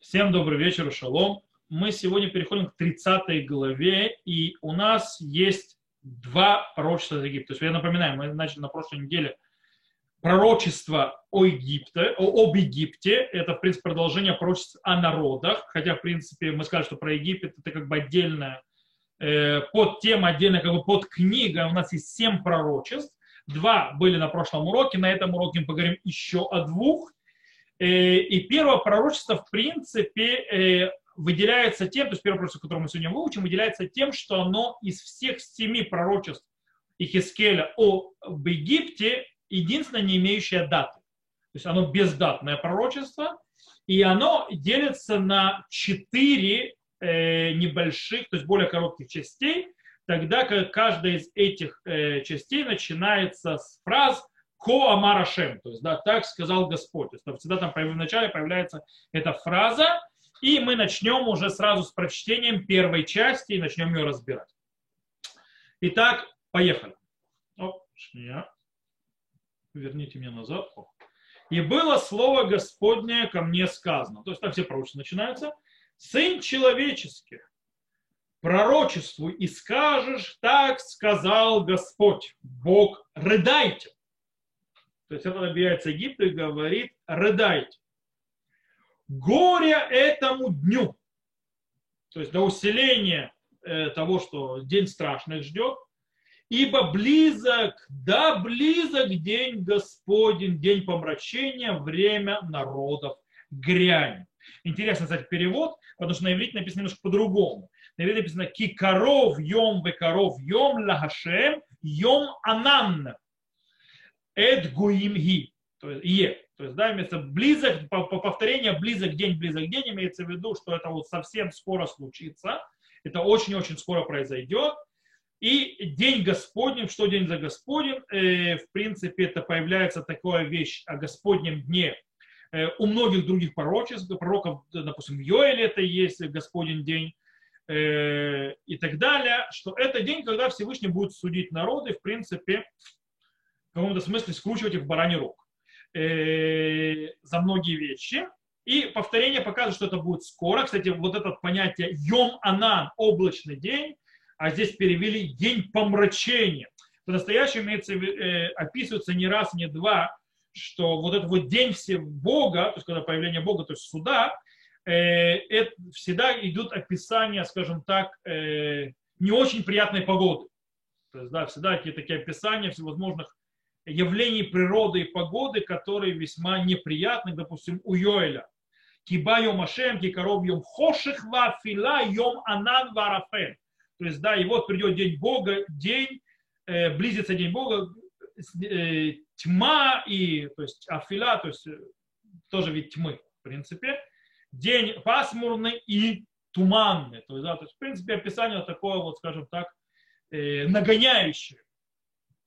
Всем добрый вечер, шалом. Мы сегодня переходим к 30 главе, и у нас есть два пророчества из Египта. То есть я напоминаю, мы начали на прошлой неделе пророчество о Египте, об Египте. Это, в принципе, продолжение пророчеств о народах, хотя, в принципе, мы сказали, что про Египет это как бы отдельная э, под тема, отдельная как бы под книга. У нас есть семь пророчеств. Два были на прошлом уроке, на этом уроке мы поговорим еще о двух. Э, и первое пророчество, в принципе, э, выделяется тем, то есть первое пророчество, которое мы сегодня выучим, выделяется тем, что оно из всех семи пророчеств Ихискеля об Египте единственное не имеющее даты. То есть оно бездатное пророчество, и оно делится на четыре э, небольших, то есть более коротких частей, тогда как каждая из этих частей начинается с фраз Ко Амарашем, то есть да, так сказал Господь. То есть всегда там в начале появляется эта фраза, и мы начнем уже сразу с прочтением первой части и начнем ее разбирать. Итак, поехали. О, шня. Верните меня назад. О. И было слово Господнее ко мне сказано. То есть там все пророчества начинаются. Сын человеческий, пророчествуй и скажешь, так сказал Господь, Бог, рыдайте. То есть это набирается Египту и говорит, рыдайте. Горе этому дню. То есть до усиления э, того, что день страшный ждет. Ибо близок, да близок день Господень, день помрачения, время народов грянь. Интересно, кстати, перевод, потому что на иврите написано немножко по-другому. На иврите написано «Кикаров йом векаров йом лагашем йом анан». Эд гуим то есть е. То есть, да, имеется близок, по, по повторению близок день, близок день, имеется в виду, что это вот совсем скоро случится. Это очень-очень скоро произойдет. И день Господним, что день за Господним, э, в принципе, это появляется такая вещь о Господнем дне э, у многих других пророчеств, пророков, допустим, в Йоэле это есть Господень день э, и так далее, что это день, когда Всевышний будет судить народы, в принципе, каком-то смысле скручивать их в бараний рог э, за многие вещи. И повторение показывает, что это будет скоро. Кстати, вот это понятие Йом Анан, облачный день, а здесь перевели день помрачения. По-настоящему имеется, э, описывается не раз, не два, что вот этот вот день все Бога, то есть когда появление Бога, то есть суда, э, это всегда идут описания, скажем так, э, не очень приятной погоды. То есть, да, всегда какие-то такие описания всевозможных явлений природы и погоды, которые весьма неприятны, допустим, у Йоэля. Киба йом Ашем, кикаров йом хоших ва фила йом анан варафен. То есть, да, и вот придет день Бога, день, э, близится день Бога, э, тьма и, то есть, афила, то есть, э, тоже вид тьмы, в принципе. День пасмурный и туманный. То есть, да, то есть в принципе, описание такое, вот, скажем так, э, нагоняющее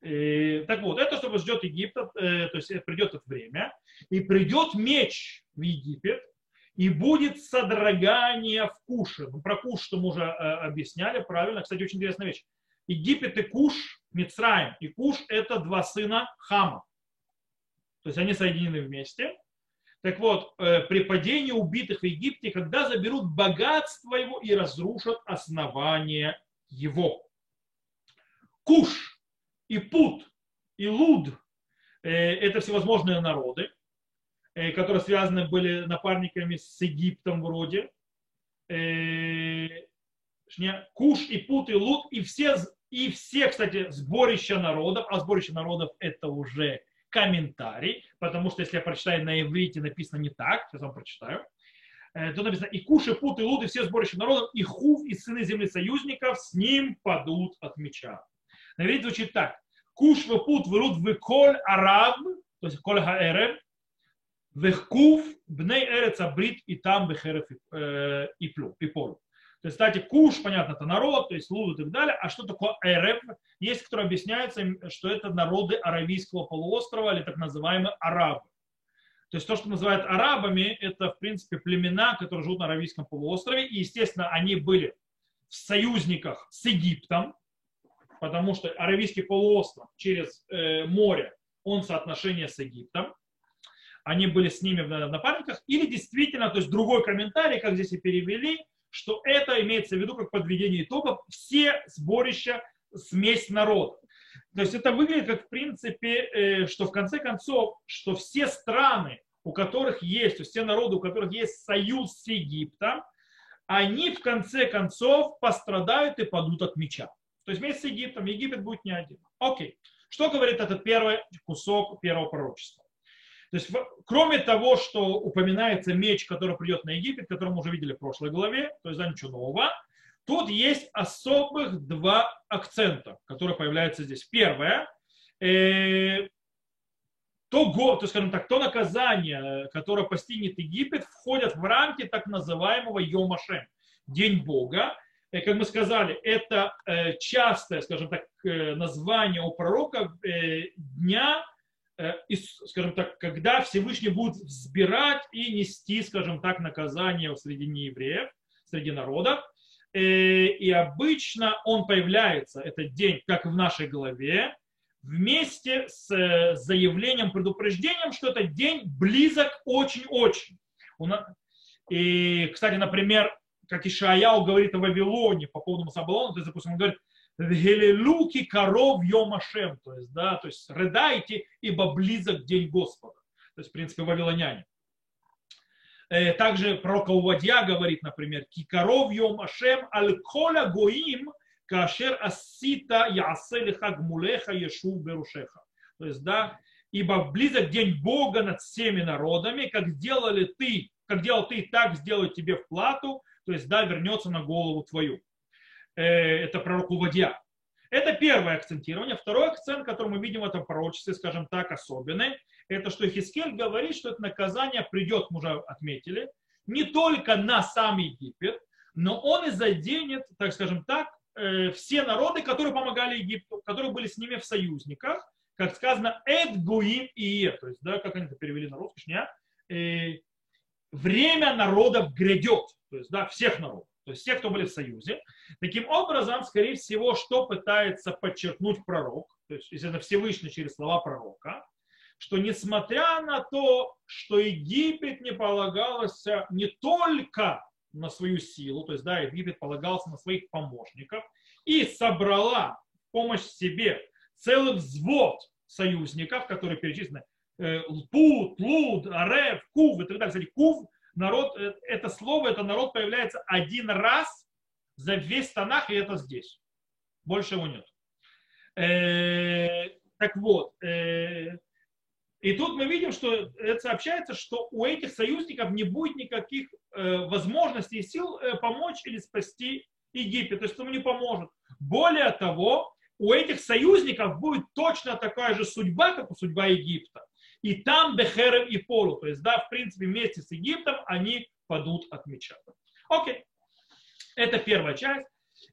и, так вот, это что ждет Египет, э, то есть придет это время, и придет меч в Египет, и будет содрогание в Куше. Ну, про Куш, что мы уже э, объясняли, правильно. Кстати, очень интересная вещь. Египет и Куш, Мицраим и Куш – это два сына Хама. То есть они соединены вместе. Так вот, э, при падении убитых в Египте, когда заберут богатство его и разрушат основание его. Куш и Пут, и Луд э, – это всевозможные народы, э, которые связаны были напарниками с Египтом вроде. Э, Куш и Пут и Луд и все, и все, кстати, сборища народов, а сборище народов это уже комментарий, потому что если я прочитаю на иврите, написано не так, сейчас вам прочитаю, то написано и Куш, и Пут, и Луд, и все сборища народов, и Хув, и сыны земли союзников с ним падут от меча. На иврите звучит так. Куш вепут верут веколь араб, то есть коль хаэрем, вехкув бней эрец абрит и там бехерев и плю, и полу. То есть, кстати, куш, понятно, это народ, то есть луд и так далее. А что такое эреб? Есть, которые объясняется, что это народы Аравийского полуострова или так называемые арабы. То есть то, что называют арабами, это, в принципе, племена, которые живут на Аравийском полуострове. И, естественно, они были в союзниках с Египтом, потому что Аравийский полуостров через э, море, он соотношение с Египтом. они были с ними в напарниках, или действительно, то есть другой комментарий, как здесь и перевели, что это имеется в виду как подведение итогов, все сборища, смесь народа. То есть это выглядит как в принципе, э, что в конце концов, что все страны, у которых есть, все народы, у которых есть союз с Египтом, они в конце концов пострадают и падут от меча. То есть вместе с Египтом Египет будет не один. Окей. Что говорит этот первый кусок первого пророчества? То есть, кроме того, что упоминается меч, который придет на Египет, который мы уже видели в прошлой главе, то есть да, ничего нового, тут есть особых два акцента, которые появляются здесь. Первое, э, то, то, скажем так, то наказание, которое постигнет Египет, входит в рамки так называемого Йомашем, День Бога. Как мы сказали, это э, частое, скажем так, э, название у пророка э, дня, скажем так, когда Всевышний будет взбирать и нести, скажем так, наказание среди неевреев, среди народов. И обычно он появляется, этот день, как в нашей главе, вместе с заявлением, предупреждением, что этот день близок очень-очень. И, кстати, например, как Ишаяу говорит о Вавилоне по поводу Масабалона, то есть, допустим, он говорит, Гелелуки коров йомашем, то есть, да, то есть рыдайте, ибо близок день Господа. То есть, в принципе, вавилоняне. Э, также пророк Увадья говорит, например, кикаров йомашем аль коля гоим Кашер асита яселиха гмулеха ешу берушеха. То есть, да, ибо близок день Бога над всеми народами, как сделали ты, как делал ты, так сделают тебе в плату, то есть, да, вернется на голову твою. Э, это пророк Увадья. Это первое акцентирование. Второй акцент, который мы видим в этом пророчестве, скажем так, особенный, это что Хискель говорит, что это наказание придет, мы уже отметили, не только на сам Египет, но он и заденет, так скажем так, Э, все народы, которые помогали Египту, которые были с ними в союзниках, как сказано, Эд Гуим и То есть, да, как они это перевели на русский, не? Э, время народов грядет. То есть, да, всех народов. То есть, всех, кто были в союзе. Таким образом, скорее всего, что пытается подчеркнуть пророк, то есть, если это Всевышний через слова пророка, что несмотря на то, что Египет не полагался не только на свою силу, то есть, да, Египет полагался на своих помощников и собрала помощь себе целый взвод союзников, которые перечислены э, Пут, Луд, Арев, Кув и так далее. Кстати, Кув, народ, э, это слово, это народ появляется один раз за весь Танах, и это здесь. Больше его нет. Э, так вот, и тут мы видим, что это сообщается, что у этих союзников не будет никаких э, возможностей и сил э, помочь или спасти Египет. То есть ему не поможет. Более того, у этих союзников будет точно такая же судьба, как у судьба Египта. И там Бехерем и Полу. То есть, да, в принципе, вместе с Египтом они падут от меча. Окей. Это первая часть.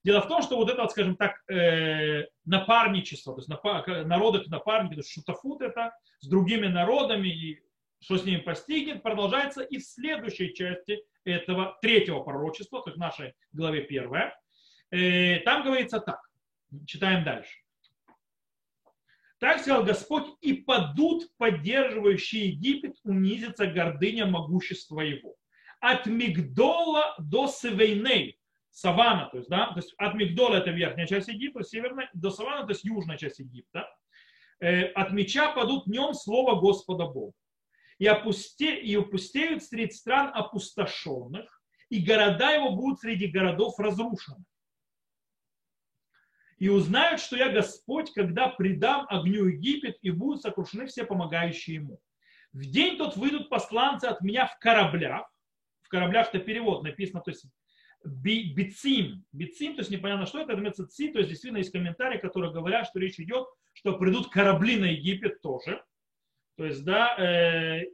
Дело в том, что вот это, вот, скажем так, э, напарничество, то есть напар, народы напарники, то есть шутафут это с другими народами, и что с ними постигнет, продолжается и в следующей части этого третьего пророчества, то есть в нашей главе первая. Э, там говорится так, читаем дальше. Так сказал Господь, и падут поддерживающие Египет, унизится гордыня могущества его. От Мигдола до Севейней, Савана, то есть, да, то есть от Мигдола это верхняя часть Египта, северная, до Савана, то есть южная часть Египта. Э, от меча падут днем слово Господа Бога. И, опусте, и упустеют среди стран опустошенных, и города его будут среди городов разрушены. И узнают, что я Господь, когда предам огню Египет, и будут сокрушены все помогающие ему. В день тот выйдут посланцы от меня в кораблях. В кораблях это перевод написано, то есть бицим. Бицим, то есть непонятно, что это, это ци, то есть действительно есть комментарии, которые говорят, что речь идет, что придут корабли на Египет тоже. То есть, да, э,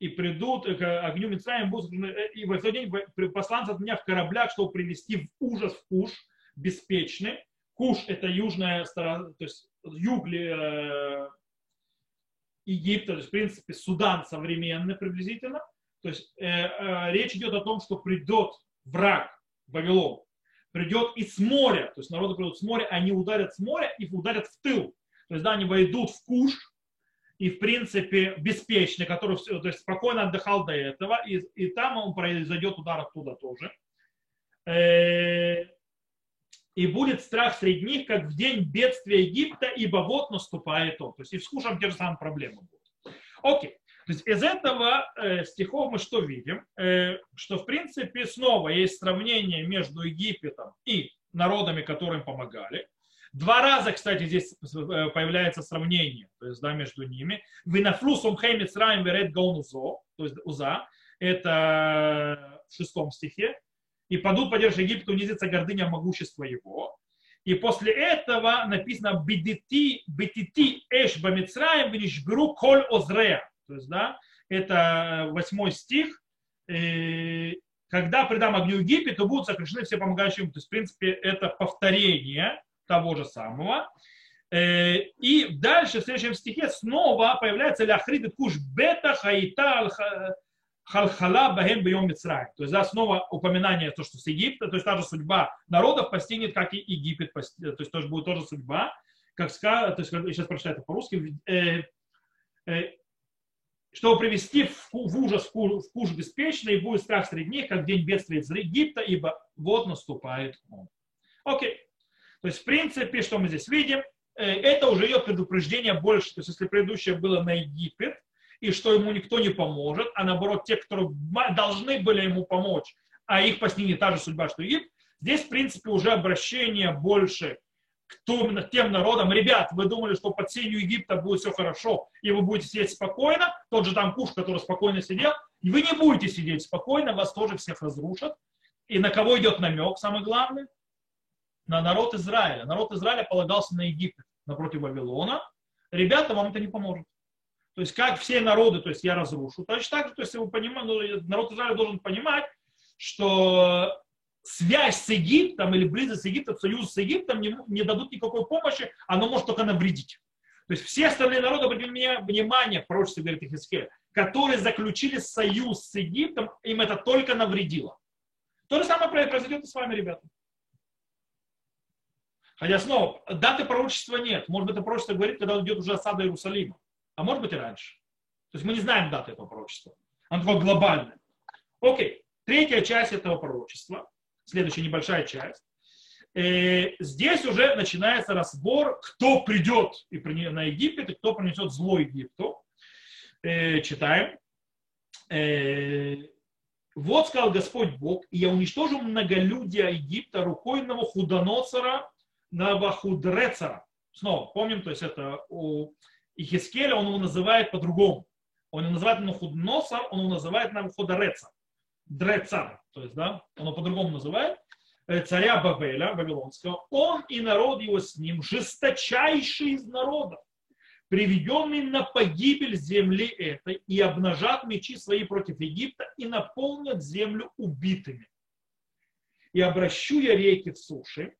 и придут к огню Мицраем, будут, э, и в этот день посланцы от меня в кораблях, чтобы привести в ужас в Куш, беспечный. Куш это южная сторона, то есть юг э, Египта, то есть, в принципе, Судан современный приблизительно. То есть э, э, речь идет о том, что придет враг Вавилон, придет и с моря, то есть народы придут с моря, они ударят с моря и ударят в тыл. То есть, да, они войдут в Куш, и, в принципе, беспечный, который то есть, спокойно отдыхал до этого, и, и там он произойдет удар оттуда тоже. Э, и будет страх среди них, как в день бедствия Египта, ибо вот наступает он. То есть и с Хушем те же самые проблемы будут. Окей. То есть из этого э, стихов мы что видим? Э, что в принципе снова есть сравнение между Египтом и народами, которым помогали. Два раза, кстати, здесь э, появляется сравнение то есть, да, между ними. Винафлусом хеймец раем верет гаунузо, то есть уза, это в шестом стихе. И падут поддержь Египта, унизится гордыня могущества его. И после этого написано «Бедити, бетити эш бамицраем винишберу коль озрея». То есть, да, это восьмой стих. Когда предам огню Египет, то будут сокрушены все помогающие ему. То есть, в принципе, это повторение того же самого. Э, и дальше в следующем стихе снова появляется ляхрид куш бета хаита халхала бахем бьем То есть да, снова упоминание то, что с Египта, то есть та же судьба народов постигнет, как и Египет, то есть тоже будет тоже судьба, как сказано, то есть сейчас прочитаю это по-русски, э, э, чтобы привести в, в ужас, в куш беспечный, будет страх среди них, как день бедствия из Египта, ибо вот наступает он. Окей. То есть, в принципе, что мы здесь видим, э, это уже идет предупреждение больше. То есть, если предыдущее было на Египет, и что ему никто не поможет, а наоборот, те, которые должны были ему помочь, а их постигнет не та же судьба, что Египет, здесь, в принципе, уже обращение больше к тем народам. Ребят, вы думали, что под сенью Египта будет все хорошо, и вы будете сидеть спокойно, тот же там Куш, который спокойно сидел, и вы не будете сидеть спокойно, вас тоже всех разрушат. И на кого идет намек, самое главное? На народ Израиля. Народ Израиля полагался на Египет напротив Вавилона. Ребята, вам это не поможет. То есть как все народы, то есть я разрушу. Точно так же, то есть вы понимаете, ну, народ Израиля должен понимать, что связь с Египтом или близость с Египтом, союз с Египтом не, не дадут никакой помощи, оно может только навредить. То есть все остальные народы, обратите внимание, пророчество говорит Ихискель, которые заключили союз с Египтом, им это только навредило. То же самое произойдет и с вами, ребята. Хотя снова, даты пророчества нет. Может быть, это пророчество говорит, когда идет уже осада Иерусалима а может быть и раньше. То есть мы не знаем даты этого пророчества. Оно такое глобальное. Окей, третья часть этого пророчества, следующая небольшая часть. Э, здесь уже начинается разбор, кто придет на Египет и кто принесет зло Египту. Э, читаем. Э, вот сказал Господь Бог, и я уничтожу многолюдие Египта рукой Навуходоносора, Навуходрецера. Снова помним, то есть это у и Хискеля он его называет по-другому. Он его называет Нахудносом, он его называет Навуходореца. Дрецар, то есть, да, он его по-другому называет, э, царя Бавеля, Вавилонского, он и народ его с ним, жесточайший из народов, приведенный на погибель земли этой, и обнажат мечи свои против Египта, и наполнят землю убитыми. И обращу я реки в суши,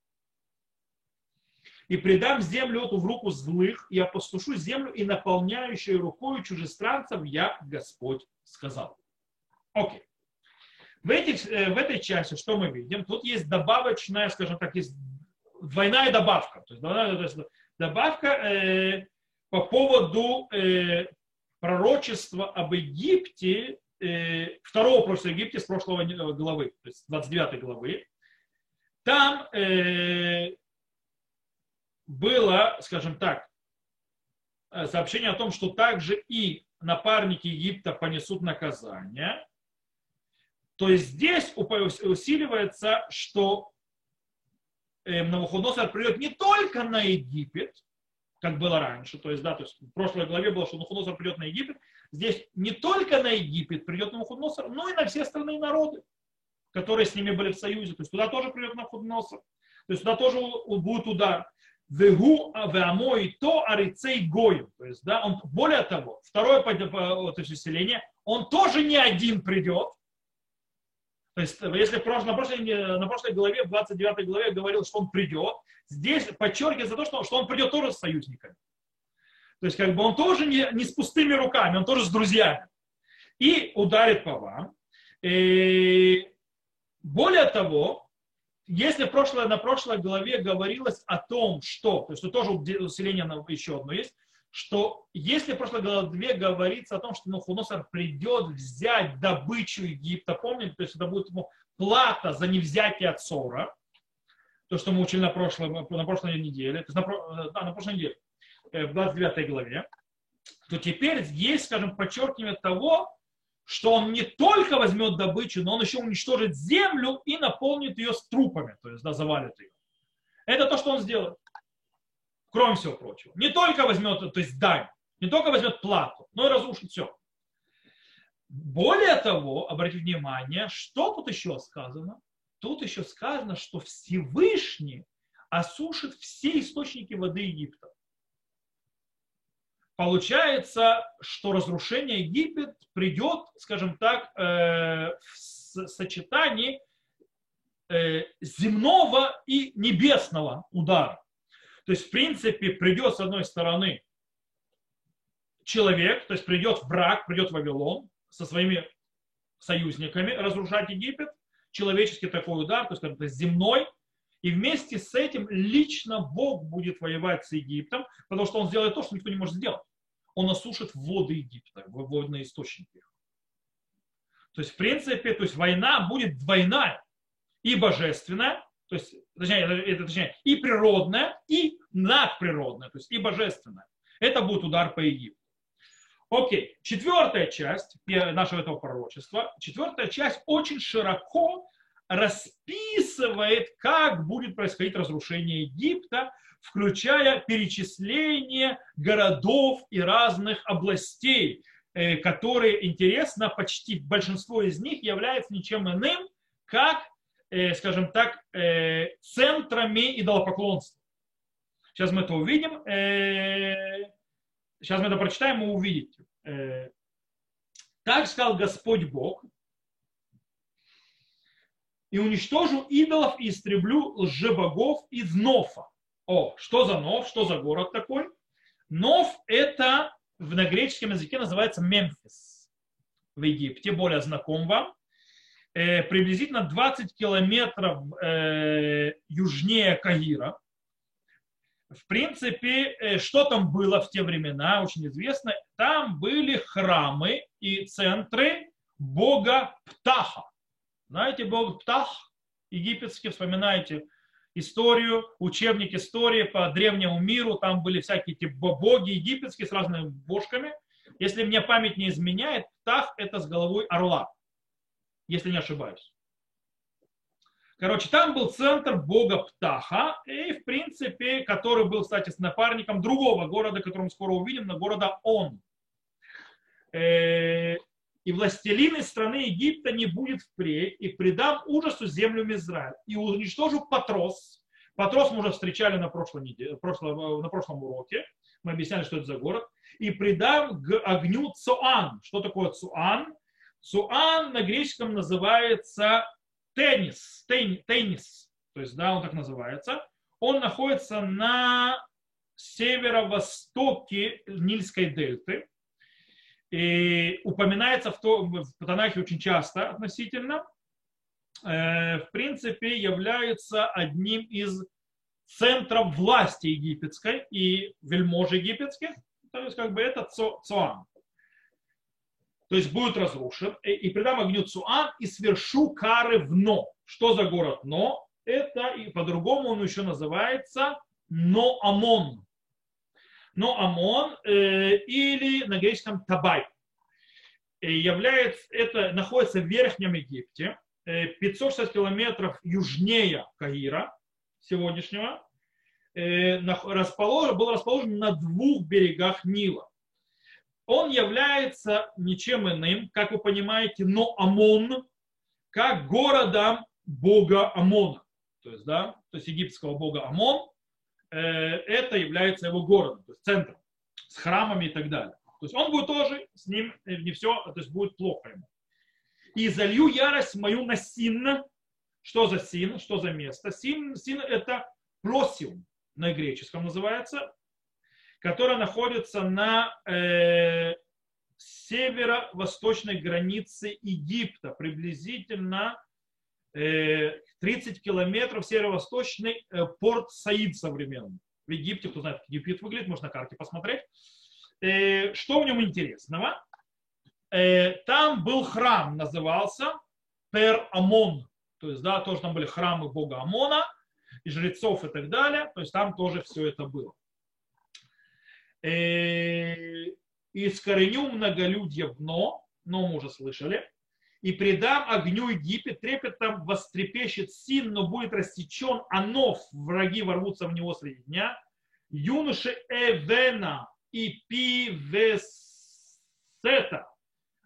и предам землю эту в руку злых, и опустушу землю, и наполняющую рукою чужестранцев я Господь сказал. Окей. В, этих, э, в этой части что мы видим? Тут есть добавочная, скажем так, есть двойная добавка. То есть, есть добавка э, по поводу э, пророчества об Египте, э, второго пророчества Египте с прошлого главы, то есть 29 главы. Там э, было, скажем так, э, сообщение о том, что также и напарники Египта понесут наказание, то есть здесь усиливается, что э, Навуходоносор придет не только на Египет, как было раньше, то есть, да, то есть в прошлой главе было, что Навуходоносор придет на Египет, здесь не только на Египет придет Навуходоносор, но и на все остальные народы, которые с ними были в союзе, то есть туда тоже придет Навуходоносор, то есть туда тоже будет удар. Вегу веамой то арицей гою. То есть, да, он, более того, второе то есть, усиление, он тоже не один придет. То есть, если на прошлой, на прошлой главе, в 29 главе говорил, что он придет, здесь подчеркивается то, что, что он придет тоже с союзниками. То есть, как бы он тоже не, не с пустыми руками, он тоже с друзьями. И ударит по вам. И более того, если прошлое, на прошлой главе говорилось о том, что, то есть тут тоже усиление еще одно есть, что если в прошлой главе говорится о том, что Навуходоносор придет взять добычу Египта, помните, то есть это будет ему плата за невзятие от ссора, то, что мы учили на прошлой, на прошлой неделе, то есть на, да, на прошлой неделе, э, в 29 главе, то теперь есть, скажем, подчеркивание того, что он не только возьмет добычу, но он еще уничтожит землю и наполнит ее с трупами, то есть да, завалит ее. Это то, что он сделает. Кроме всего прочего. Не только возьмет, то есть дань, не только возьмет плату, но и разрушит все. Более того, обратите внимание, что тут еще сказано? Тут еще сказано, что Всевышний осушит все источники воды Египта. Получается, что разрушение Египет придет, скажем так, э, в сочетании э, земного и небесного удара. То есть, в принципе, придет с одной стороны человек, то есть придет враг, придет Вавилон со своими союзниками разрушать Египет, человеческий такой удар, то есть это земной, и вместе с этим лично Бог будет воевать с Египтом, потому что он сделает то, что никто не может сделать. Он осушит воды Египта, водные источники. То есть, в принципе, то есть война будет двойная. И божественная, то есть, точнее, это, точнее, и природная, и надприродная, то есть и божественная. Это будет удар по Египту. Окей, четвертая часть нашего этого пророчества, четвертая часть очень широко расписывает, как будет происходить разрушение Египта, включая перечисление городов и разных областей, э, которые, интересно, почти большинство из них является ничем иным, как э, скажем так, э, центрами идолопоклонства. Сейчас мы это увидим. Сейчас мы это прочитаем и увидите. Так сказал Господь Бог, и уничтожу идолов и истреблю лжебогов из Нофа. О, что за Нов, что за город такой? Нов это в на греческом языке называется Мемфис в Египте, более знаком вам. Э, приблизительно 20 километров э, южнее Каира. В принципе, э, что там было в те времена, очень известно. Там были храмы и центры бога Птаха. Знаете, бог Птах египетский, вспоминаете историю, учебник истории по древнему миру, там были всякие эти боги египетские с разными божками. Если мне память не изменяет, Птах это с головой орла если не ошибаюсь. Короче, там был центр бога Птаха, и, в принципе, который был, кстати, с напарником другого города, который мы скоро увидим, на города Он. Э, и властелины страны Египта не будет впредь, и предам ужасу землю Мизраиль, и уничтожу Патрос. Патрос мы уже встречали на, прошлом, на прошлом уроке, мы объясняли, что это за город, и предам огню Цуан. Что такое Цуан? Суан на греческом называется теннис, тен, теннис, то есть, да, он так называется. Он находится на северо-востоке Нильской дельты. И упоминается в, то, в Танахе очень часто относительно. Э, в принципе, является одним из центров власти египетской и вельмож египетских. То есть, как бы это Цоан то есть будет разрушен, и, и предам огню Цуан, и свершу кары в Но. Что за город Но? Это, и по-другому он еще называется Ноамон. Ноамон э, или на греческом Табай. И является, это находится в Верхнем Египте, 560 э, километров южнее Каира сегодняшнего, э, расположен, был расположен на двух берегах Нила он является ничем иным, как вы понимаете, но Амон, как городом бога Амона. То есть, да, то есть египетского бога Амон, э, это является его городом, то есть центром, с храмами и так далее. То есть он будет тоже, с ним э, не все, то есть будет плохо ему. И залью ярость мою на Син. Что за Син? Что за место? Син, син это Плосиум на греческом называется которая находится на э, северо-восточной границе Египта, приблизительно э, 30 километров северо-восточный э, порт Саид современный. В Египте, кто знает, как Египет выглядит, можно на карте посмотреть. Э, что в нем интересного? Э, там был храм, назывался Пер Амон. То есть, да, тоже там были храмы бога Амона, и жрецов и так далее. То есть там тоже все это было. Искореню многолюдье в дно, но мы уже слышали, и предам огню Египет, трепетом вострепещет син, но будет растечен анов, враги ворвутся в него среди дня. Юноши Эвена и Пивесета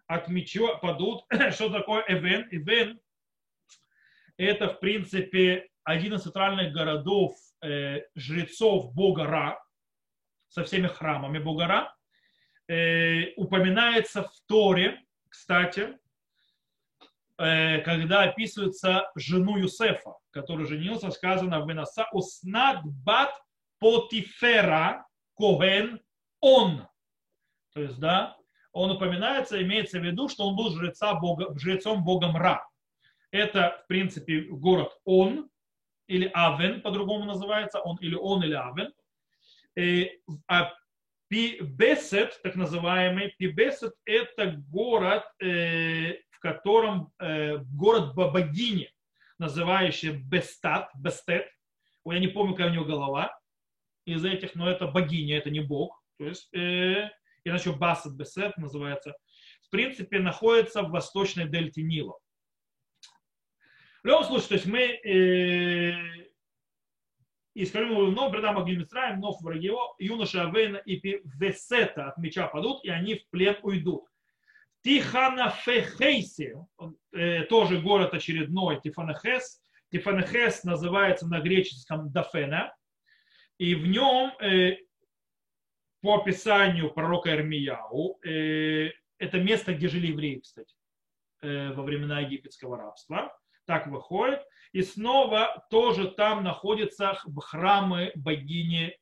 от меча падут. Что такое Эвен? Эвен – это, в принципе, один из центральных городов э, жрецов бога Ра, со всеми храмами бога Ра. Э, упоминается в Торе, кстати, когда описывается жену Юсефа, который женился, сказано в Венаса, Уснат бат Потифера Коген он. То есть, да, он упоминается, имеется в виду, что он был жреца бога, жрецом богом Ра. Это, в принципе, город Он, или Авен, по-другому называется, он или он, или Авен. Э, а Пибесет, так называемый, Пибесет – это город, э, котором э, город богини, называющий Бестат, Бестет. Я не помню, какая у него голова из этих, но это богиня, это не бог. То есть, э, иначе Басет, Бесет называется. В принципе, находится в восточной дельте Нила. В любом случае, то есть мы э, и скажем, но предам огню Мисраем, но в его юноша Авейна и Весета от меча падут, и они в плен уйдут. Тиханафехейси, э, тоже город очередной, Тифанахес. Тифанахес называется на греческом Дафена, и в нем э, по описанию пророка Эрмияу, э, это место, где жили евреи, кстати, во времена египетского рабства. Так выходит. И снова тоже там находятся храмы богини,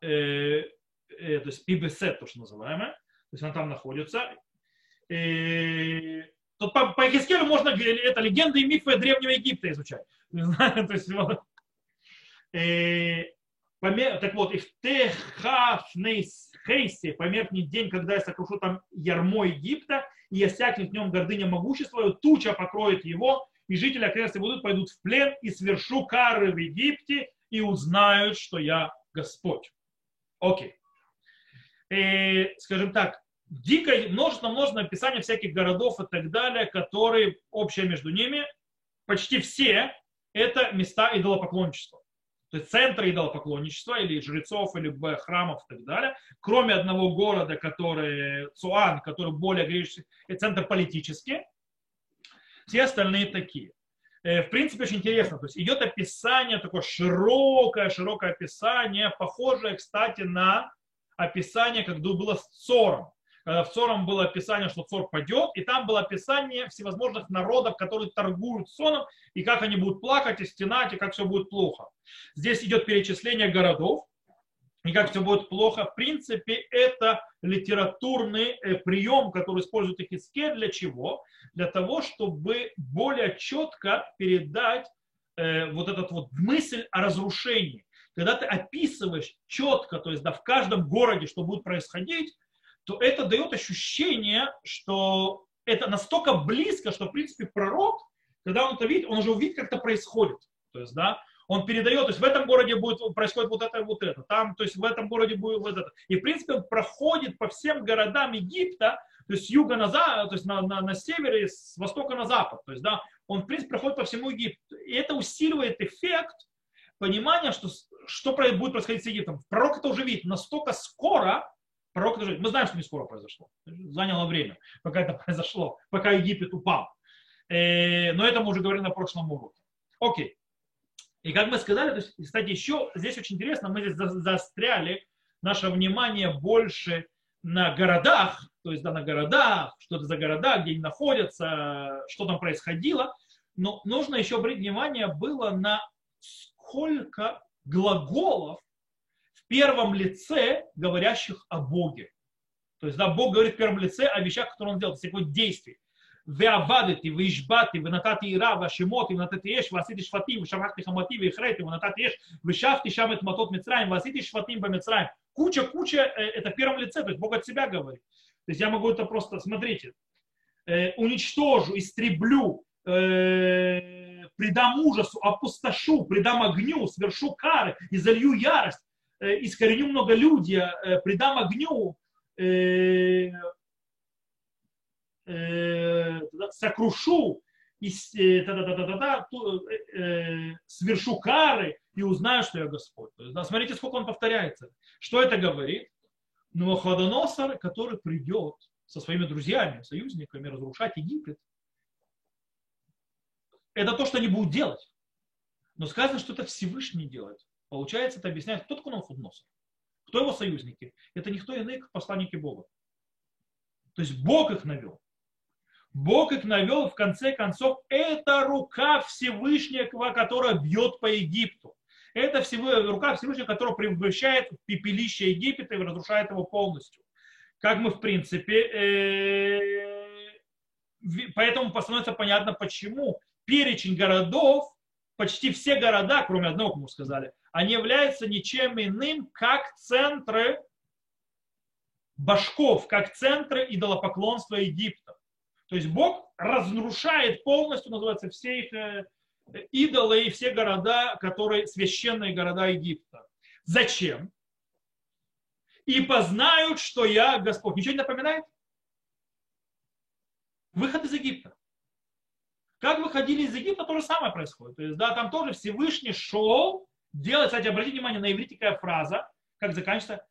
то есть Пибесет, то, что называемое. То есть она там находится. И Тут по, по Хискелю можно, это легенды и мифы Древнего Египта изучать. то есть, вот, и, помер, так вот, и в Техафнейсхейсе померкнет день, когда я сокрушу там ярмо Египта, и осякнет в нем гордыня могущества, туча покроет его, и жители окрестности будут, пойдут в плен, и свершу кары в Египте, и узнают, что я Господь. Окей. И, скажем так, дикое множество, множество описаний всяких городов и так далее, которые общее между ними, почти все это места идолопоклонничества. То есть центры идолопоклонничества или жрецов, или храмов и так далее. Кроме одного города, который Цуан, который более греческий, центр политический, все остальные такие. Э, в принципе, очень интересно. То есть идет описание, такое широкое, широкое описание, похожее, кстати, на описание, как было с Цором. Когда в Цором было описание, что Цор падет, и там было описание всевозможных народов, которые торгуют соном, и как они будут плакать и стенать, и как все будет плохо. Здесь идет перечисление городов, и как все будет плохо. В принципе, это литературный э, прием, который использует Ихискель для чего? Для того, чтобы более четко передать э, вот этот вот мысль о разрушении. Когда ты описываешь четко, то есть да, в каждом городе, что будет происходить, то это дает ощущение, что это настолько близко, что, в принципе, пророк, когда он это видит, он уже увидит, как это происходит. То есть, да, он передает, то есть в этом городе будет происходит вот это и вот это, там, то есть в этом городе будет вот это. И, в принципе, он проходит по всем городам Египта, то есть с юга на запад, то есть на, на, на севере, с востока на запад. То есть, да, он, в принципе, проходит по всему Египту. И это усиливает эффект понимания, что, что будет происходить с Египтом. Пророк это уже видит настолько скоро, пророк это уже Мы знаем, что не скоро произошло. Заняло время, пока это произошло, пока Египет упал. Э, но это мы уже говорили на прошлом уроке. Окей. И как мы сказали, то есть, кстати, еще здесь очень интересно, мы здесь застряли наше внимание больше на городах, то есть да, на городах, что это за города, где они находятся, что там происходило. Но нужно еще обратить внимание было на сколько глаголов в первом лице, говорящих о Боге. То есть, да, Бог говорит в первом лице о вещах, которые он делает, всякое действие. Вы обадите, вы ишбаты, вы натати ира, вы ашимоти, вы натати еш, вы асити шватим, вы шамахти хамати, вы ихрети, вы натати еш, вы шафти шамет матот митраем, вы асити шватим ба митраем. Куча, куча, э, это в первом лице, то есть Бог от себя говорит. То есть я могу это просто, смотрите, э, уничтожу, истреблю, э, придам ужасу, опустошу, придам огню, свершу кары и залью ярость искореню многолюдия, э, придам огню, э, э, сокрушу, и, э, та -та -та -та -та э, э, свершу кары и узнаю, что я Господь. То смотрите, сколько он повторяется. Что это говорит? Новоходоносор, который придет со своими друзьями, союзниками разрушать Египет, это то, что они будут делать. Но сказано, что это Всевышний делает. Получается, это объясняет, кто такой Навуходоносор? Кто его союзники? Это никто иные, как посланники Бога. То есть Бог их навел. Бог их навел, в конце концов, это рука Всевышнего, которая бьет по Египту. Это всего, рука Всевышнего, которая превращает в пепелище Египта и разрушает его полностью. Как мы, в принципе, э, поэтому становится понятно, почему перечень городов, почти все города, кроме одного, как мы сказали, они являются ничем иным, как центры башков, как центры идолопоклонства Египта. То есть Бог разрушает полностью, называется, все их э, идолы и все города, которые священные города Египта. Зачем? И познают, что я Господь. Ничего не напоминает? Выход из Египта. Как выходили из Египта, то же самое происходит. То есть, да, там тоже Всевышний шел делать, кстати, обратите внимание на иврите такая фраза, как заканчивается,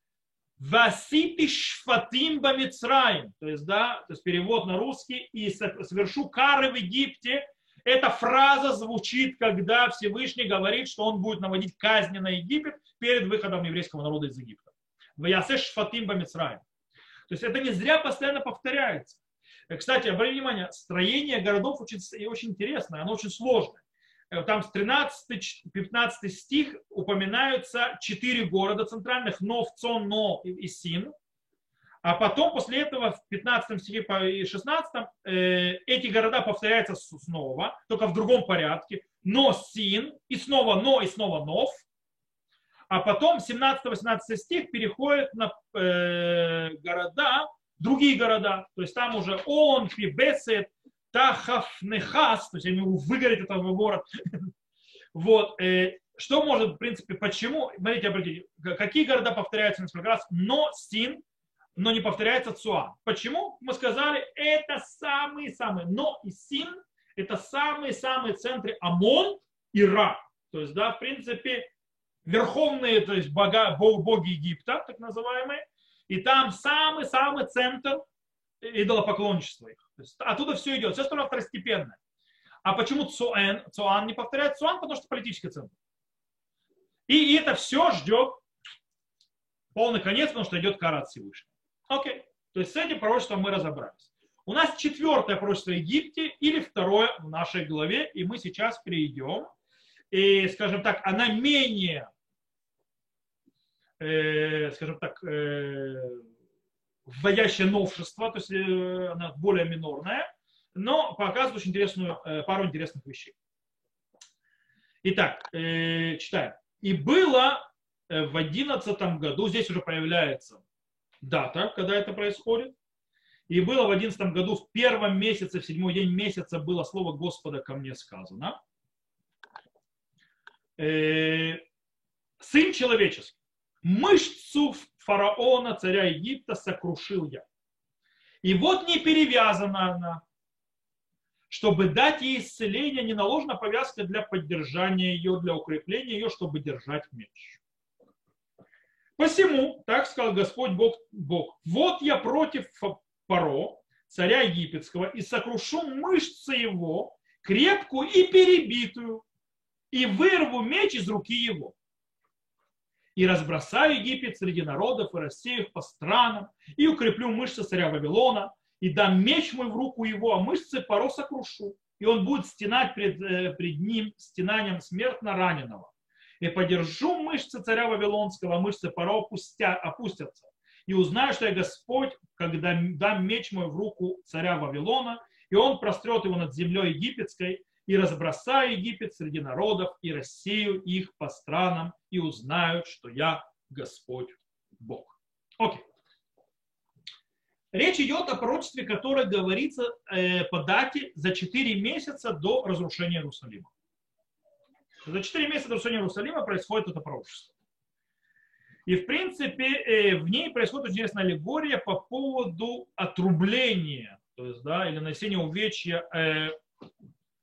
Васипи шфатим бамицраим. То есть, да, то есть перевод на русский. И совершу кары в Египте. Эта фраза звучит, когда Всевышний говорит, что он будет наводить казни на Египет перед выходом еврейского народа из Египта. Ваясе шфатим бамицраим. То есть это не зря постоянно повторяется. Кстати, обратите внимание, строение городов очень, очень интересное, оно очень сложное. Э, там с 13-15 стих упоминаются четыре города центральных, Нов, Цон, Но и Син. А потом, после этого, в 15 стихе и 16 э, эти города повторяются снова, только в другом порядке. Но, Син, и снова Но, и снова Нов. А потом 17-18 стих переходит на э, города, другие города. То есть там уже Он, Бесет, Тахафнехас, то есть они выгорят этот город. Вот. Э, что может, в принципе, почему? Смотрите, обратите, какие города повторяются несколько раз, но Син, но не повторяется Цуан. Почему? Мы сказали, это самые-самые, но и Син, это самые-самые центры Амон и Ра. То есть, да, в принципе, верховные, то есть бога, боги Египта, так называемые, и там самый-самый центр идолопоклонничества их. То есть оттуда все идет, все остальное второстепенное. А почему Цуэн, Цуан не повторяет Цуан? Потому что политический центр. И это все ждет полный конец, потому что идет кара от Всевышнего. Окей. То есть с этим пророчеством мы разобрались. У нас четвертое пророчество в Египте или второе в нашей главе, и мы сейчас перейдем. И, скажем так, она менее, э, скажем так, э, вводящее новшество, то есть э, она более минорная, но показывает очень интересную, э, пару интересных вещей. Итак, читаем. И было в одиннадцатом году, здесь уже появляется дата, когда это происходит, и было в одиннадцатом году, в первом месяце, в седьмой день месяца было слово Господа ко мне сказано. Сын человеческий, мышцу фараона, царя Египта, сокрушил я. И вот не перевязана она. Чтобы дать ей исцеление, не наложена повязка для поддержания ее, для укрепления ее, чтобы держать меч. Посему, так сказал Господь Бог, Бог, вот я против Паро, царя египетского, и сокрушу мышцы его, крепкую и перебитую, и вырву меч из руки его и разбросаю Египет среди народов, и рассею их по странам, и укреплю мышцы царя Вавилона, и дам меч мой в руку его, а мышцы поро сокрушу, и он будет стенать пред, э, пред ним стенанием смертно раненого. И подержу мышцы царя Вавилонского, а мышцы поро опустя, опустятся. И узнаю, что я Господь, когда дам меч мой в руку царя Вавилона, и он прострет его над землей египетской, и разбросаю Египет среди народов, и рассею их по странам, и узнают, что я Господь Бог. Окей. Речь идет о пророчестве, которое говорится э, по дате за 4 месяца до разрушения Иерусалима. За 4 месяца до разрушения Иерусалима происходит это пророчество. И, в принципе, э, в ней происходит интересная аллегория по поводу отрубления, то есть, да, или нанесения увечья э,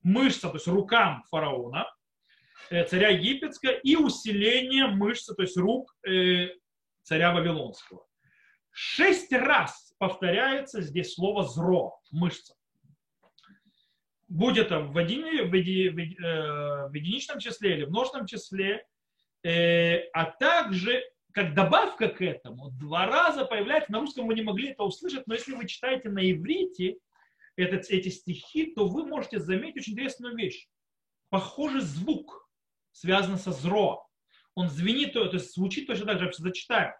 мышца, то есть рукам фараона, э, царя египетского, и усиление мышцы, то есть рук э, царя Вавилонского. Шесть раз повторяется здесь слово «зро», мышца. Будь это в, едини, в, еди, в, э, в единичном числе или в множественном числе, а также как добавка к этому, два раза появляется, на русском вы не могли это услышать, но если вы читаете на иврите этот, эти стихи, то вы можете заметить очень интересную вещь. Похожий звук связан со зро. Он звенит, то есть звучит точно так же, зачитаю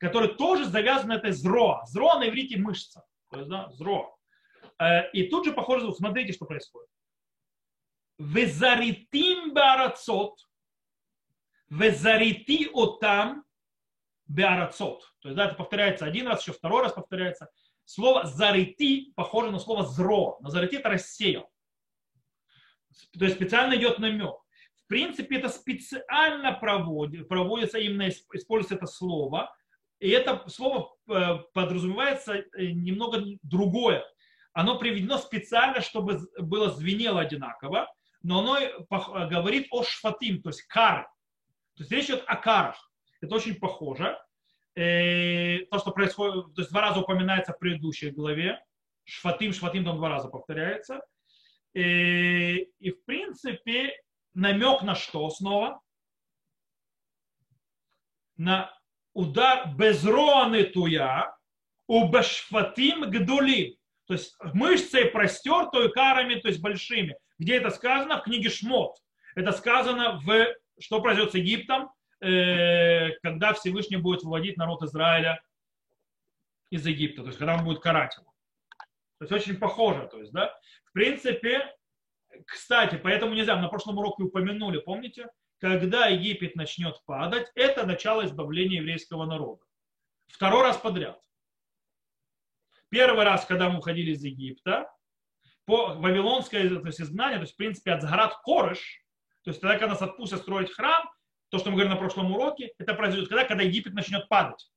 который тоже завязан на этой зро. Зро на иврите мышца. То есть, да, зро. Э, и тут же похоже звук. Смотрите, что происходит. Везаритим барацот. Везарити отам беарацот. То есть, да, это повторяется один раз, еще второй раз повторяется. Слово зарити похоже на слово зро. На зарити это рассеял. То есть специально идет намек. В принципе, это специально проводит, проводится именно, используется это слово, и это слово э, подразумевается э, немного другое. Оно приведено специально, чтобы было звенело одинаково, но оно говорит о шфатим, то есть кары. То есть речь идет о карах. Это очень похоже. То, что происходит, то есть два раза упоминается в предыдущей главе. Шфатим, шфатим там два раза повторяется. И, и в принципе намек на что снова? На удар безроаны туя, у башфатим гдулим. То есть мышцей простертой карами, то есть большими. Где это сказано? В книге Шмот. Это сказано в что произойдет с Египтом, э, когда Всевышний будет выводить народ Израиля из Египта, то есть когда он будет карать его. То есть очень похоже, то есть, да. В принципе, кстати, поэтому нельзя, на прошлом уроке упомянули, помните, когда Египет начнет падать, это начало избавления еврейского народа. Второй раз подряд. Первый раз, когда мы уходили из Египта, по вавилонское то есть, изгнание, то есть, в принципе, от Згарат Корыш, то есть тогда, когда нас отпустят строить храм, то, что мы говорили на прошлом уроке, это произойдет когда, когда Египет начнет падать.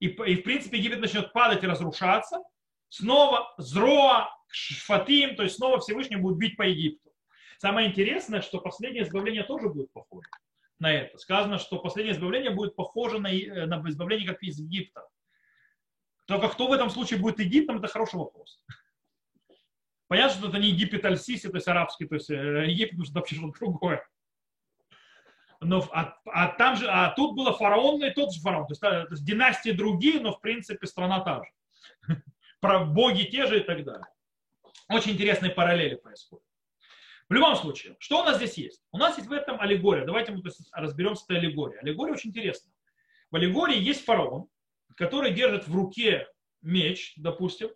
И, и в принципе, Египет начнет падать и разрушаться. Снова Зроа, Шфатим, то есть снова Всевышний будет бить по Египту. Самое интересное, что последнее избавление тоже будет похоже на это. Сказано, что последнее избавление будет похоже на, э, на избавление, как из Египта. Только кто в этом случае будет Египтом, это хороший вопрос. Понятно, что это не Египет Аль-Сиси, то есть арабский, то есть э, Египет, потому что это вообще что-то другое. Но, а, а, там же, а тут было фараон и тот же фараон. То есть, то есть династии другие, но в принципе страна та же. Про боги те же и так далее. Очень интересные параллели происходят. В любом случае, что у нас здесь есть? У нас есть в этом аллегория. Давайте мы разберемся с этой аллегорией. Аллегория очень интересна. В аллегории есть фараон, который держит в руке меч, допустим.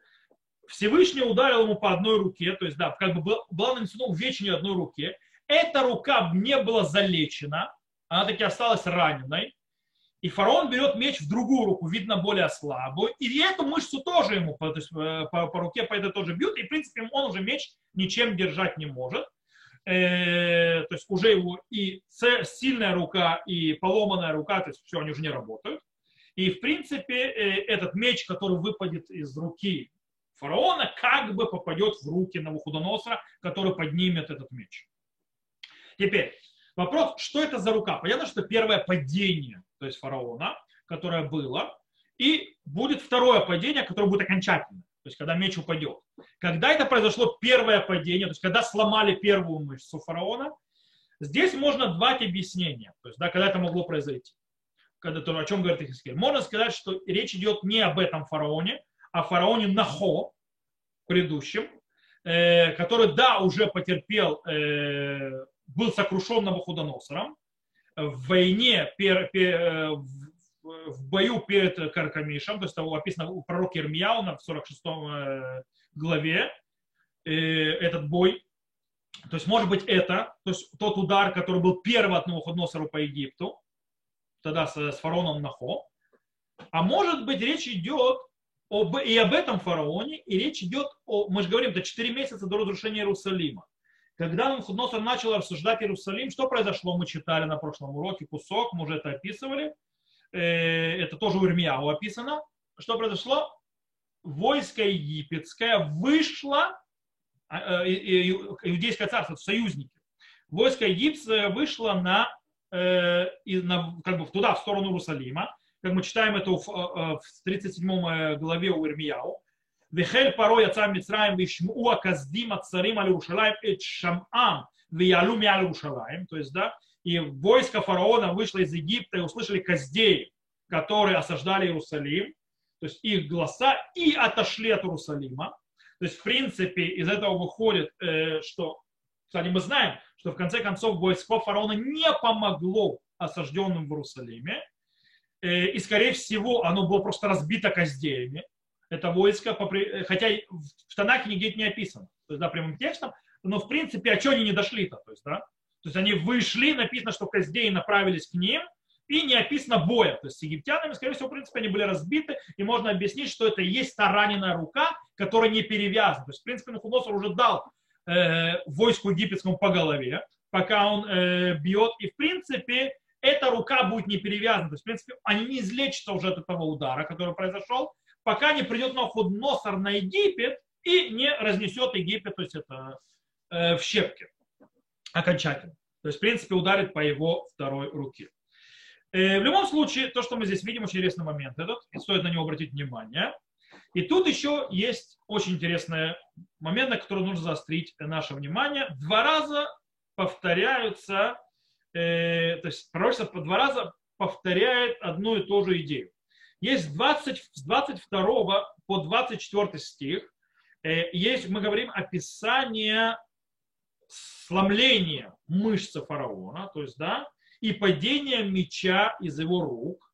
Всевышний ударил ему по одной руке, то есть, да, как бы было нанесено увечение одной руке. Эта рука не была залечена, она таки осталась раненой. И фараон берет меч в другую руку, видно более слабую, и эту мышцу тоже ему то есть, э, по, по руке по этой тоже бьют, и в принципе он уже меч ничем держать не может. Э, то есть уже его и сильная рука, и поломанная рука, то есть все, они уже не работают. И в принципе э, этот меч, который выпадет из руки фараона, как бы попадет в руки Навуходоносора, который поднимет этот меч. Теперь, вопрос, что это за рука? Понятно, что первое падение, то есть фараона, которое было, и будет второе падение, которое будет окончательное то есть когда меч упадет. Когда это произошло первое падение, то есть когда сломали первую мышцу фараона, здесь можно дать объяснения, то есть да, когда это могло произойти. Когда, о чем говорит Ихискель. Можно сказать, что речь идет не об этом фараоне, а фараоне Нахо, предыдущем, э, который, да, уже потерпел, э, был сокрушен Навуходоносором, в войне, пер, пер, в бою перед Каркамишем, то есть того описано у пророка Ирмияуна в 46 э, главе, э, этот бой. То есть, может быть, это, то есть тот удар, который был первый от Навуходоносора по Египту, тогда с, с фараоном Нахо. А может быть, речь идет об, и об этом фараоне, и речь идет о, мы же говорим, это 4 месяца до разрушения Иерусалима. Когда Навуходоносор начал обсуждать Иерусалим, что произошло, мы читали на прошлом уроке кусок, мы уже это описывали. Э, это тоже у Ирмияу описано. Что произошло? Войско египетское вышло, а, э, иудейское царство, союзники. Войско египетское вышло на, э, на, как бы туда, в сторону Иерусалима. Как мы читаем это в, в 37 главе у Ирмияу. Вехель порой отца Мицраем вишму аказдим от царим аль Иерушалаем эт шамам виялу миаль Иерушалаем. То есть, да, и войско фараона вышло из Египта и услышали каздеи, которые осаждали Иерусалим, то есть их голоса, и отошли от Иерусалима. То есть, в принципе, из этого выходит, э, что, кстати, мы знаем, что в конце концов войско фараона не помогло осажденным в Иерусалиме, э, и, скорее всего, оно было просто разбито каздеями, это войско, хотя в Танахе нигде не описано, то есть, да, прямым текстом, но в принципе, а что они не дошли-то, то есть, да, то есть они вышли, написано, что каздеи направились к ним, и не описано боя. То есть с египтянами, скорее всего, в принципе, они были разбиты, и можно объяснить, что это и есть та раненая рука, которая не перевязана. То есть, в принципе, Нахудосор уже дал э, войску египетскому по голове, пока он э, бьет, и, в принципе, эта рука будет не перевязана. То есть, в принципе, они не излечатся уже от этого удара, который произошел, пока не придет Нахудносор на Египет и не разнесет Египет, то есть это э, в щепки окончательно. То есть, в принципе, ударит по его второй руке. Э, в любом случае, то, что мы здесь видим, очень интересный момент этот, и стоит на него обратить внимание. И тут еще есть очень интересный момент, на который нужно заострить наше внимание. Два раза повторяются, э, то есть пророчество по два раза повторяет одну и ту же идею. Есть 20, с 22 по 24 стих, э, есть, мы говорим, описание сломления мышцы фараона, то есть, да, и падение меча из его рук,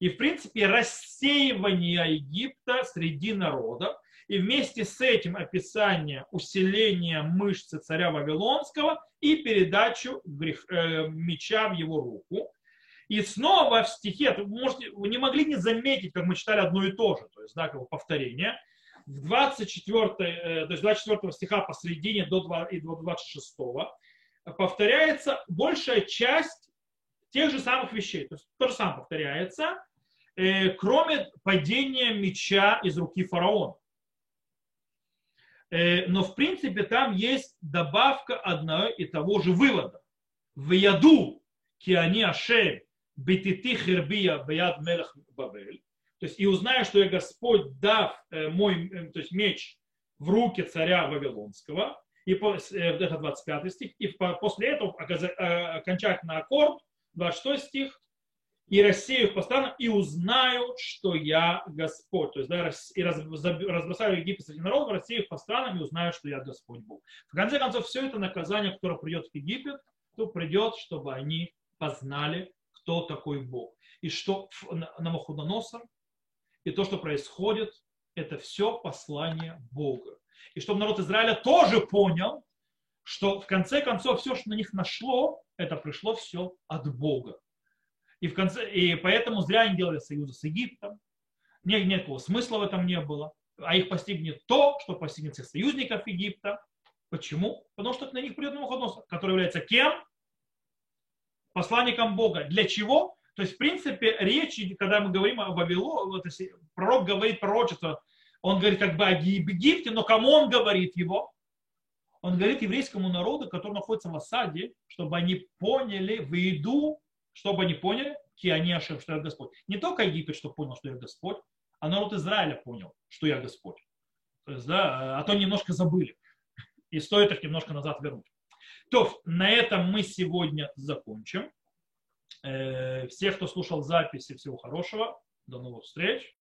и, в принципе, рассеивание Египта среди народов, и вместе с этим описание усиления мышцы царя Вавилонского и передачу грех, э, меча в его руку. И снова в стихе, вы, можете, вы не могли не заметить, как мы читали одно и то же, то есть да, как бы повторение. В 24, э, то есть 24 стиха посредине до 26 повторяется большая часть тех же самых вещей. То есть то же самое повторяется, э, кроме падения меча из руки фараона. Э, но в принципе там есть добавка одного и того же вывода. В яду киани ашем бетити хербия бияд мелах бабель. То есть и узнаю, что я Господь, дав э, мой то есть меч в руки царя Вавилонского, и это 25 стих, и после этого окончательный аккорд 26 стих, и рассею их по странам, и узнают, что я Господь. То есть, да, и разбросаю Египет среди народов, рассею их по странам, и узнают, что я Господь Бог. В конце концов, все это наказание, которое придет в Египет, то придет, чтобы они познали, кто такой Бог. И что Навуходоносор, и то, что происходит, это все послание Бога. И чтобы народ Израиля тоже понял, что в конце концов все, что на них нашло, это пришло все от Бога. И, в конце, и поэтому зря они делали союзы с Египтом. Нет, никакого смысла в этом не было. А их постигнет то, что постигнет всех союзников Египта. Почему? Потому что на них придет Навуходоносор, который является кем? Посланником Бога. Для чего? То есть, в принципе, речь, когда мы говорим о Вавилоне, вот пророк говорит пророчество, он говорит как бы о Египте, но кому он говорит его? Он говорит еврейскому народу, который находится в осаде, чтобы они поняли в еду, чтобы они поняли, ки они ошиб, что я Господь. Не только Египет, что понял, что я Господь, а народ Израиля понял, что я Господь. То есть, да, а то немножко забыли. И стоит их немножко назад вернуть. То, на этом мы сегодня закончим. Э, всех, кто слушал записи, всего хорошего. До новых встреч.